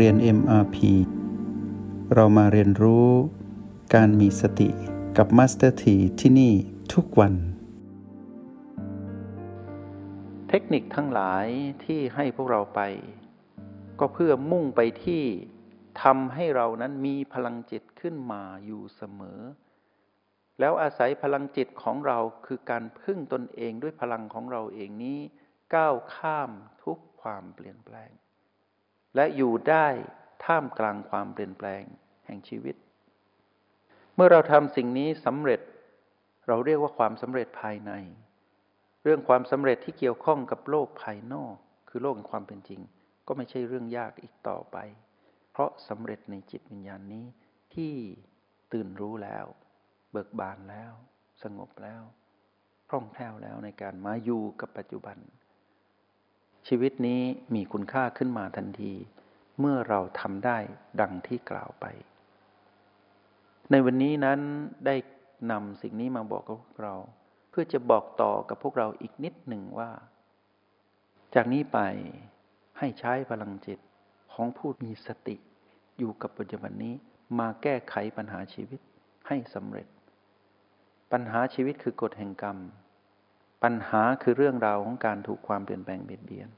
เรียน MRP เรามาเรียนรู้การมีสติกับ Master T ที่ที่นี่ทุกวัน เทคนิคทั้งหลายที่ให้พวกเราไป ก็เพื่อมุ่งไปที่ทำให้เรานั้นมีพลังจิตขึ้นมาอยู่เสมอ แล้วอาศัยพลังจิตของเราคือการพึ่งตนเองด้วยพลังของเราเองนี้ ก้าวข้ามทุกความเปลี่ยนแปลง และอยู่ได้ท่ามกลางความเปลี่ยนแปลงแห่งชีวิต เมื่อเราทำสิ่งนี้สำเร็จ เราเรียกว่าความสำเร็จภายใน เรื่องความสำเร็จที่เกี่ยวข้องกับโลกภายนอก คือโลกแห่งความเป็นจริง ก็ไม่ใช่เรื่องยากอีกต่อไป เพราะสำเร็จในจิตวิญญาณนี้ที่ตื่นรู้แล้ว เบิกบานแล้ว สงบแล้วคล่องแคล่วแล้วในการมาอยู่กับปัจจุบัน ชีวิตนี้มีคุณค่าขึ้นมาทันที เมื่อเราทำได้ดังที่กล่าวไป ในวันนี้นั้นได้นำสิ่งนี้มาบอกกับพวกเรา เพื่อจะบอกต่อกับพวกเราอีกนิดหนึ่งว่า จากนี้ไปให้ใช้พลังจิตของผู้มีสติอยู่กับปัจจุบันนี้มาแก้ไขปัญหาชีวิตให้สำเร็จ ปัญหาชีวิตคือกฎแห่งกรรม ปัญหาคือเรื่องราวของการถูกความเปลี่ยนแปลงเบียดเบียน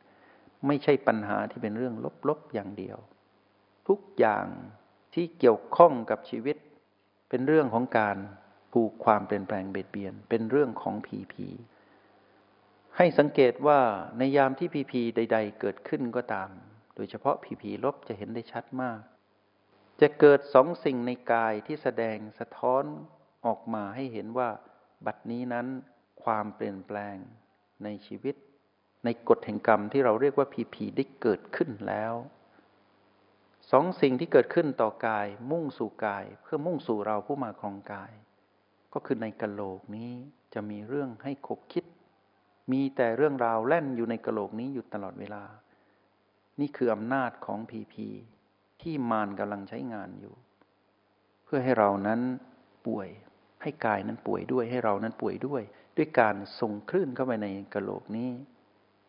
ไม่ใช่ปัญหาที่เป็นเรื่องลบๆอย่างเดียว ทุกอย่างที่เกี่ยวข้องกับชีวิต เป็นเรื่องของการถูกความเปลี่ยนแปลงเบียดเบียน เป็นเรื่องของผีผีให้สังเกตว่าในยามที่ผีผีใด ๆ เกิดขึ้นก็ตาม โดยเฉพาะผีผีลบจะเห็นได้ชัดมาก จะเกิดสองสิ่งในกายที่แสดงสะท้อนออกมาให้เห็นว่า บัดนี้นั้นความเปลี่ยนแปลงในชีวิต ในกฎแห่งกรรมที่เราเรียกว่าผีผีได้เกิดขึ้นแล้วสองสิ่งที่เกิดขึ้นต่อกายมุ่งสู่กายเพื่อมุ่งสู่เราผู้มาครองกาย ก็คือในกะโหลกนี้จะมีเรื่องให้คบคิด มีแต่เรื่องราวแล่นอยู่ในกะโหลกนี้อยู่ตลอดเวลา นี่คืออำนาจของผีผีที่มารกำลังใช้งานอยู่ เพื่อให้เรานั้นป่วย ให้กายนั้นป่วยด้วยให้เรานั้นป่วยด้วย ด้วยการส่งคลื่นเข้าไปในกะโหลกนี้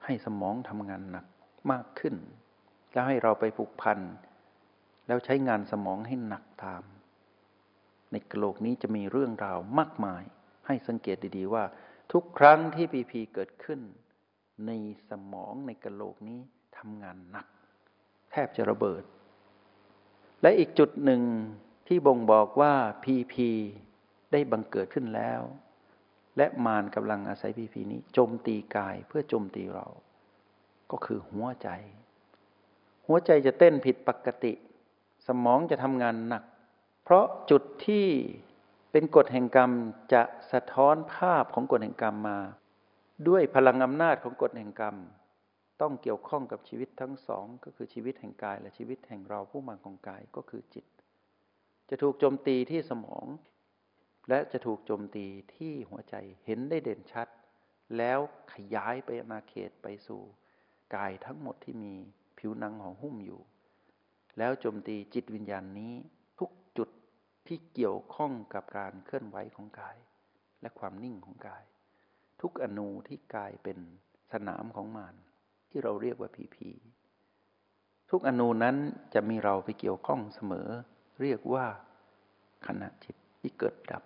ให้สมองทำงานหนักมากขึ้น แล้วให้เราไปผูกพัน แล้วใช้งานสมองให้หนักตาม ในกะโหลกนี้จะมีเรื่องราวมากมาย ให้สังเกตดีๆว่า ทุกครั้งที่พีพีเกิดขึ้น ในสมองในกะโหลกนี้ทำงานหนัก แทบจะระเบิด และอีกจุดหนึ่งที่บ่งบอกว่าพีพีได้บังเกิดขึ้นแล้ว และมารกำลังอาศัยพีพีนี้โจมตีกายเพื่อโจมตีเรา ก็คือหัวใจ หัวใจจะเต้นผิดปกติ สมองจะทำงานหนัก เพราะจุดที่เป็นกฎแห่งกรรมจะสะท้อนภาพของกฎแห่งกรรมมา ด้วยพลังอำนาจของกฎแห่งกรรม ต้องเกี่ยวข้องกับชีวิตทั้งสอง ก็คือชีวิตแห่งกาย และชีวิตแห่งเราผู้มาของกายก็คือจิต จะถูกโจมตีที่สมอง และจะถูกโจมตีที่หัวใจเห็นได้เด่นชัด แล้วขยายไปอาณาเขตไปสู่ กายทั้งหมดที่มีผิวหนังห่อหุ้มอยู่ แล้วโจมตีจิตวิญญาณนี้ทุกจุดที่เกี่ยวข้องกับการเคลื่อนไหวของกาย และความนิ่งของกาย ทุกอนูที่กายเป็นสนามของมานที่เราเรียกว่าพีพีทุกอนูนั้นจะมีเราไปเกี่ยวข้องเสมอ เรียกว่าขณะจิตที่เกิดดับ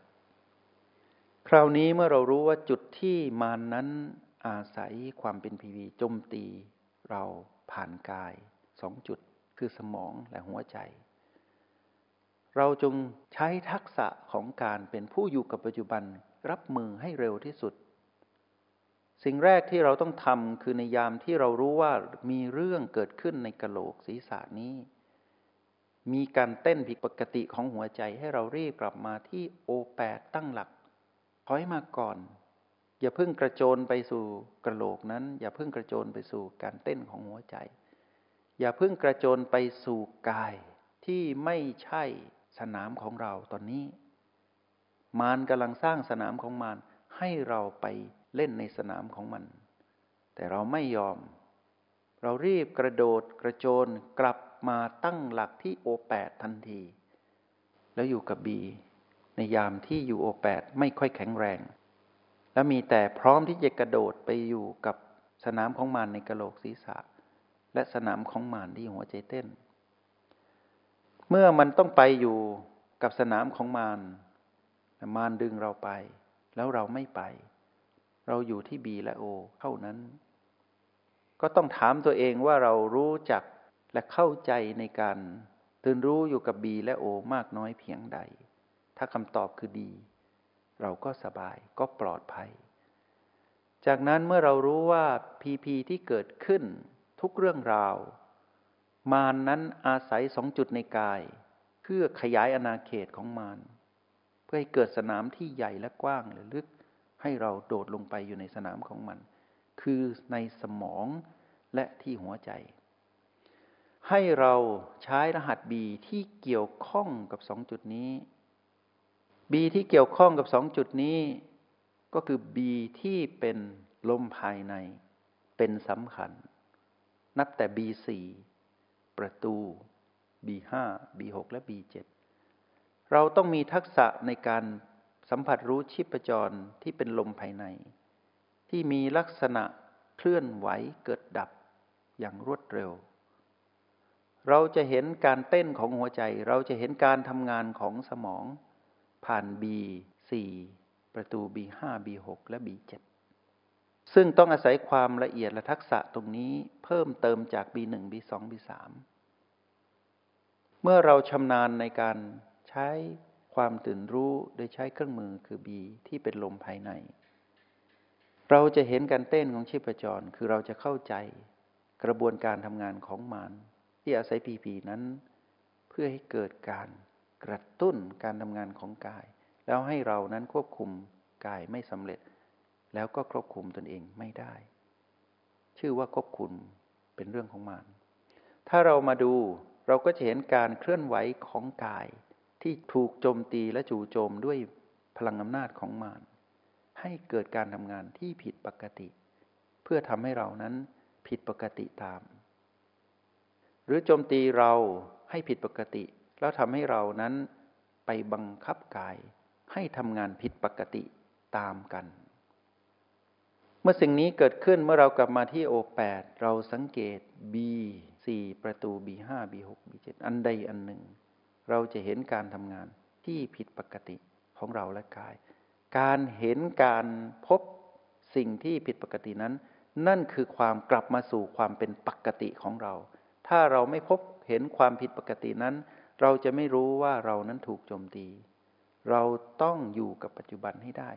คราวนี้เมื่อเรารู้ว่าจุดที่มานนั้นอาศัยความเป็นพีพีจมตีเราผ่านกายสองจุดคือสมองและหัวใจ เราจงใช้ทักษะของการเป็นผู้อยู่กับปัจจุบันรับมือให้เร็วที่สุด สิ่งแรกที่เราต้องทำคือในยามที่เรารู้ว่ามีเรื่องเกิดขึ้นในกะโหลกศีรษะนี้ มีการเต้นผิดปกติของหัวใจให้เรารีบกลับมาที่โอแปดตั้งหลัก ถอยมาก่อน อย่าเพิ่งกระโจนไปสู่กระโหลกนั้น อย่าเพิ่งกระโจนไปสู่การเต้นของหัวใจ อย่าเพิ่งกระโจนไปสู่กายที่ไม่ใช่สนามของเราตอนนี้ มารกำลังสร้างสนามของมารให้เราไปเล่นในสนามของมัน แต่เราไม่ยอม เรารีบกระโดดกระโจนกลับมาตั้งหลักที่โอแปดทันที แล้วอยู่กับบี ในยามที่อยู่โอแปดไม่ค่อยแข็งแรง แล้วมีแต่พร้อมที่จะกระโดดไปอยู่กับสนามของมันในกระโหลกศีรษะ และสนามของมารที่หัวใจเต้น เมื่อมันต้องไปอยู่กับสนามของมารมารดึงเราไป แล้วเราไม่ไป เราอยู่ที่บีและโอเท่านั้น ก็ต้องถามตัวเองว่าเรารู้จักและเข้าใจในการตื่นรู้อยู่กับบีและโอมากน้อยเพียงใด ถ้าคำตอบคือดี เราก็สบายก็ปลอดภัย จากนั้นเมื่อเรารู้ว่าพีพีที่เกิดขึ้นทุกเรื่องราว มานนั้นอาศัยสองจุดในกาย เพื่อขยายอาณาเขตของมานเพื่อให้เกิดสนามที่ใหญ่และกว้างหรือลึก ให้เราโดดลงไปอยู่ในสนามของมัน คือในสมองและที่หัวใจ ให้เราใช้รหัส B ที่เกี่ยวข้องกับสองจุดนี้ B ที่เกี่ยวข้องกับสองจุดนี้ ก็คือ B ที่เป็นลมภายใน เป็นสำคัญ นับแต่ B4 ประตู B5 B6 และ B7 เราต้องมีทักษะในการสัมผัสรู้ชีพจรที่เป็นลมภายใน ที่มีลักษณะเคลื่อนไหวเกิดดับอย่างรวดเร็ว เราจะเห็นการเต้นของหัวใจ เราจะเห็นการทำงานของสมอง ผ่าน B4 ประตู B5 B6 และ B7 ซึ่งต้องอาศัยความละเอียดและทักษะตรงนี้เพิ่มเติมจาก B1 B2 B3 เมื่อเราชำนาญในการใช้ความตื่นรู้โดยใช้เครื่องมือคือ B ที่เป็นลมภายใน เราจะเห็นการเต้นของชีพจร คือเราจะเข้าใจกระบวนการทำงานของมัน ที่อาศัยปีพีนั้น เพื่อให้เกิดการ กระตุ้นการทำงานของกาย แล้วให้เรานั้นควบคุมกายไม่สำเร็จ แล้วก็ควบคุมตนเองไม่ได้ ชื่อว่าควบคุมเป็นเรื่องของมันถ้าเรามาดูเราก็จะเห็นการเคลื่อนไหวของกาย ที่ถูกโจมตีและจู่โจมด้วยพลังอำนาจของมารให้เกิดการทำงานที่ผิดปกติ เพื่อทำให้เรานั้นผิดปกติตาม หรือโจมตีเราให้ผิดปกติ แล้วทำให้เรานั้นไปบังคับกาย ให้ทำงานผิดปกติตามกัน เมื่อสิ่งนี้เกิดขึ้นเมื่อเรากลับมาที่โอแปดเราสังเกต B4 ประตู B5 B6 B7 อันใดอันหนึ่ง เราจะเห็นการทำงานที่ผิดปกติของเราและกาย การเห็นการพบสิ่งที่ผิดปกตินั้น นั่นคือความกลับมาสู่ความเป็นปกติของเรา ถ้าเราไม่พบเห็นความผิดปกตินั้น เราจะไม่รู้ว่าเรานั้นถูกโจมตี เราต้องอยู่กับปัจจุบันให้ได้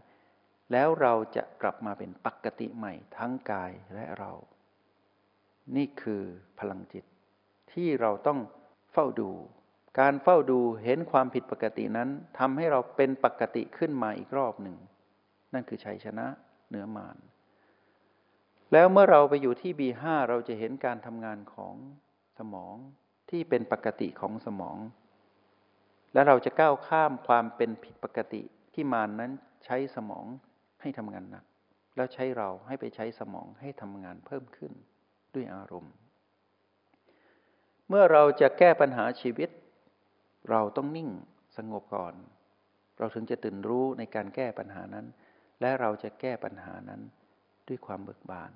แล้วเราจะกลับมาเป็นปกติใหม่ทั้งกายและเรา นี่คือพลังจิต ที่เราต้องเฝ้าดู การเฝ้าดูเห็นความผิดปกตินั้นทำให้เราเป็นปกติขึ้นมาอีกรอบหนึ่ง นั่นคือชัยชนะเหนือมารแล้วเมื่อเราไปอยู่ที่ B5 เราจะเห็นการทำงานของสมอง ที่เป็นปกติของสมอง และเราจะก้าวข้ามความเป็นผิดปกติที่มานนั้นใช้สมองให้ทำงานหนัก แล้วใช้เราให้ไปใช้สมองให้ทำงานเพิ่มขึ้นด้วยอารมณ์ เมื่อเราจะแก้ปัญหาชีวิต เราต้องนิ่งสงบก่อน เราถึงจะตื่นรู้ในการแก้ปัญหานั้น และเราจะแก้ปัญหานั้นด้วยความเบิกบาน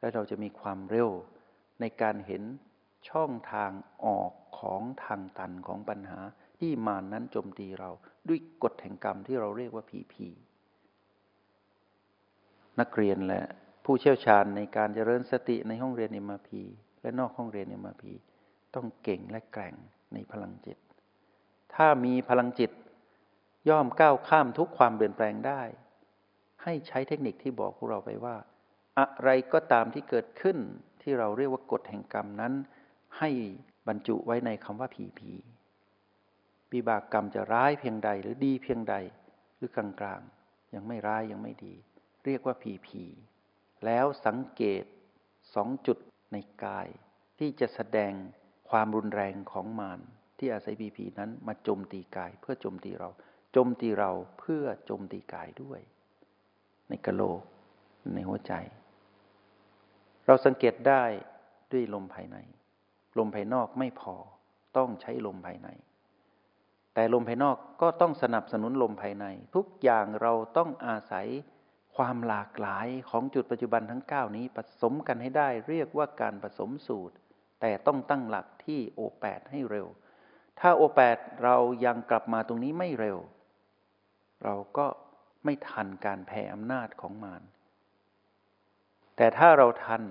และเราจะมีความเร็วในการเห็น ช่องทางออกของทางตันของปัญหาที่มานั้นโจมตีเราด้วยกฎแห่งกรรมที่เราเรียกว่าผีผีนักเรียนและผู้เชี่ยวชาญในการเจริญสติในห้องเรียนเอ็มพีและนอกห้องเรียนเอ็มพีต้องเก่งและแกร่งในพลังจิต ถ้ามีพลังจิตย่อมก้าวข้ามทุกความเปลี่ยนแปลงได้ ให้ใช้เทคนิคที่บอกพวกเราไปว่า อะไรก็ตามที่เกิดขึ้นที่เราเรียกว่ากฎแห่งกรรมนั้น ให้บรรจุไว้ในคำว่าผีผีวิบากกรรมจะร้ายเพียงใดหรือดีเพียงใดหรือกลางกลางยังไม่ร้ายยังไม่ดี เรียกว่าผีผีแล้วสังเกตสองจุดในกาย ที่จะแสดงความรุนแรงของมารที่อาศัยผีผีนั้นมาโจมตีกาย เพื่อโจมตีเราโจมตีเราเพื่อโจมตีกายด้วย ในกะโหลกในหัวใจ เราสังเกตได้ด้วยลมภายใน ลมภายนอกไม่พอต้องใช้ลมภายใน แต่ลมภายนอกก็ต้องสนับสนุนลมภายใน ทุกอย่างเราต้องอาศัยความหลากหลายของจุดปัจจุบันทั้ง 9 นี้ผสมกันให้ได้เรียกว่าการผสมสูตร แต่ต้องตั้งหลักที่โอแปดให้เร็ว ถ้าโอแปดเรายังกลับมาตรงนี้ไม่เร็ว เราก็ไม่ทันการแผ่อำนาจของมารแต่ถ้าเราทัน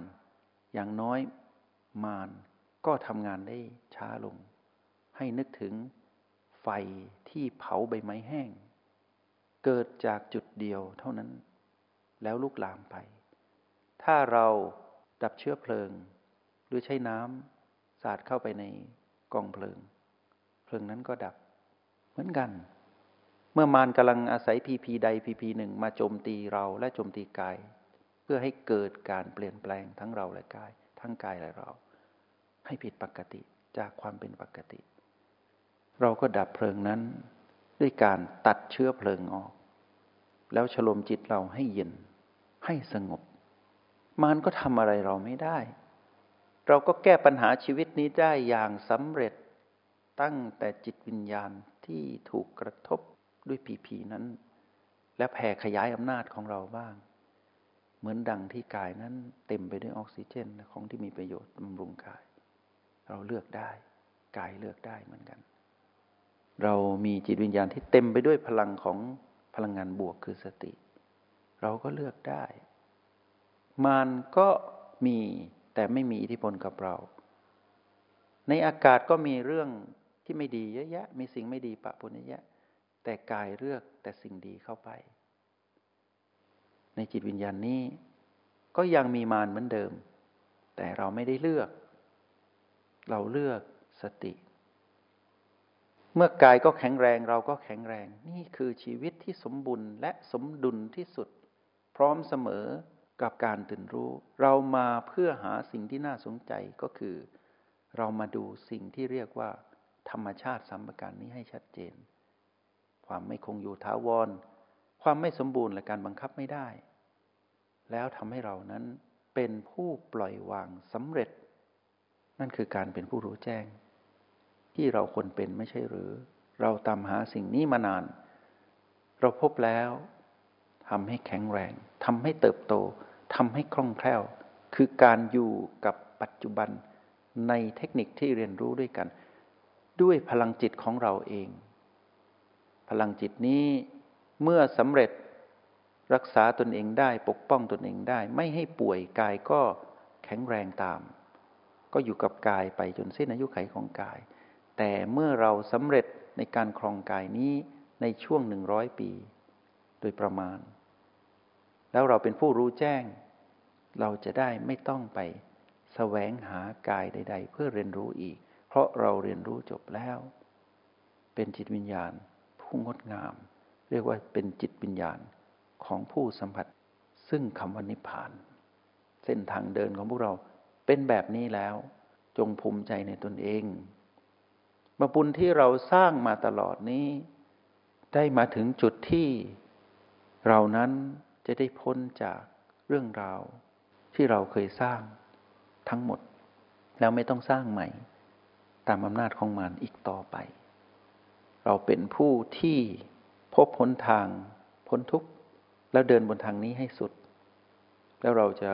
อย่างน้อยมาร ก็ทำงานได้ช้าลง ให้นึกถึงไฟที่เผาใบไม้แห้ง เกิดจากจุดเดียวเท่านั้น แล้วลุกลามไป ถ้าเราดับเชื้อเพลิงด้วยใช้น้ำสาดเข้าไปในกองเพลิง เพลิงนั้นก็ดับ เหมือนกัน เมื่อมารกำลังอาศัยพีพีใดพีพีหนึ่งมาโจมตีเราและโจมตีกาย เพื่อให้เกิดการเปลี่ยนแปลงทั้งเราและกาย ทั้งกายและเรา ให้ผิดปกติจากความเป็นปกติ เราก็ดับเพลิงนั้น ด้วยการตัดเชื้อเพลิงออก แล้วฉลมจิตเราให้เย็นให้สงบมารก็ทำอะไรเราไม่ได้ เราก็แก้ปัญหาชีวิตนี้ได้อย่างสำเร็จตั้งแต่จิตวิญญาณที่ถูกกระทบด้วยผีผีนั้น และแผ่ขยายอำนาจของเราบ้าง เหมือนดังที่กายนั้นเต็มไปด้วยออกซิเจนของที่มีประโยชน์บำรุงกาย เราเลือกได้ กายเลือกได้เหมือนกัน เรามีจิตวิญญาณที่เต็มไปด้วยพลังของพลังงานบวกคือสติ เราก็เลือกได้ มานก็มีแต่ไม่มีอิทธิพลกับเรา ในอากาศก็มีเรื่องที่ไม่ดีเยอะแยะ มีสิ่งไม่ดีปะปนเยอะแยะ แต่กายเลือกแต่สิ่งดีเข้าไป ในจิตวิญญาณนี้ ก็ยังมีมารเหมือนเดิม แต่เราไม่ได้เลือก เราเลือกสติ เมื่อกายก็แข็งแรงเราก็แข็งแรง นี่คือชีวิตที่สมบูรณ์และสมดุลที่สุด พร้อมเสมอกับการตื่นรู้ เรามาเพื่อหาสิ่งที่น่าสนใจก็คือ เรามาดูสิ่งที่เรียกว่า ธรรมชาติสัมปการนี้ให้ชัดเจน ความไม่คงอยู่ท้าวร ความไม่สมบูรณ์และการบังคับไม่ได้ แล้วทำให้เรานั้นเป็นผู้ปล่อยวางสำเร็จ นั่นคือการเป็นผู้รู้แจ้ง ที่เราควรเป็นไม่ใช่หรือ เราตามหาสิ่งนี้มานาน เราพบแล้วทำให้แข็งแรงทำให้เติบโตทำให้คล่องแคล่ว คือการอยู่กับปัจจุบันในเทคนิคที่เรียนรู้ด้วยกัน ด้วยพลังจิตของเราเอง พลังจิตนี้เมื่อสำเร็จรักษาตนเองได้ปกป้องตนเองได้ ไม่ให้ป่วยกายก็แข็งแรงตาม ก็อยู่กับกายไปจนสิ้นอายุไขของกาย แต่เมื่อเราสำเร็จในการครองกายนี้ในช่วงหนึ่งร้อยปี โดยประมาณ แล้วเราเป็นผู้รู้แจ้ง เราจะได้ไม่ต้องไปแสวงหากายใด ๆ เพื่อเรียนรู้อีก เพราะเราเรียนรู้จบแล้ว เป็นจิตวิญญาณ ผู้งดงาม เรียกว่าเป็นจิตวิญญาณของผู้สัมผัส ซึ่งคำว่านิพพาน เส้นทางเดินของพวกเรา เป็นแบบนี้แล้ว จงภูมิใจในตนเองมาบุญที่เราสร้างมาตลอดนี้ ได้มาถึงจุดที่ เรานั้นจะได้พ้นจากเรื่องราว ที่เราเคยสร้างทั้งหมด แล้วไม่ต้องสร้างใหม่ ตามอำนาจของมันอีกต่อไป เราเป็นผู้ที่พบพ้นทางพ้นทุกข์ แล้วเดินบนทางนี้ให้สุด แล้วเราจะ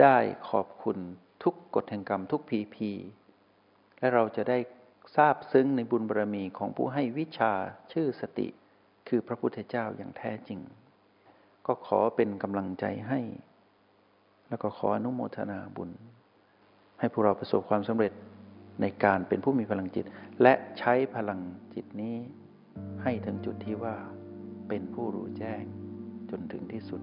ได้ขอบคุณทุกกฎแห่งกรรมทุกพีพีและเราจะได้ทราบซึ้งในบุญบารรมีของผู้ให้วิชาชื่อสติ คือพระพุทธเจ้าอย่างแท้จริง ก็ขอเป็นกำลังใจให้ แล้วก็ขออนุโมทนาบุญ ให้พวกเราประสบความสำเร็จในการเป็นผู้มีพลังจิต และใช้พลังจิตนี้ ให้ถึงจุดที่ว่าเป็นผู้รู้แจ้งจนถึงที่สุด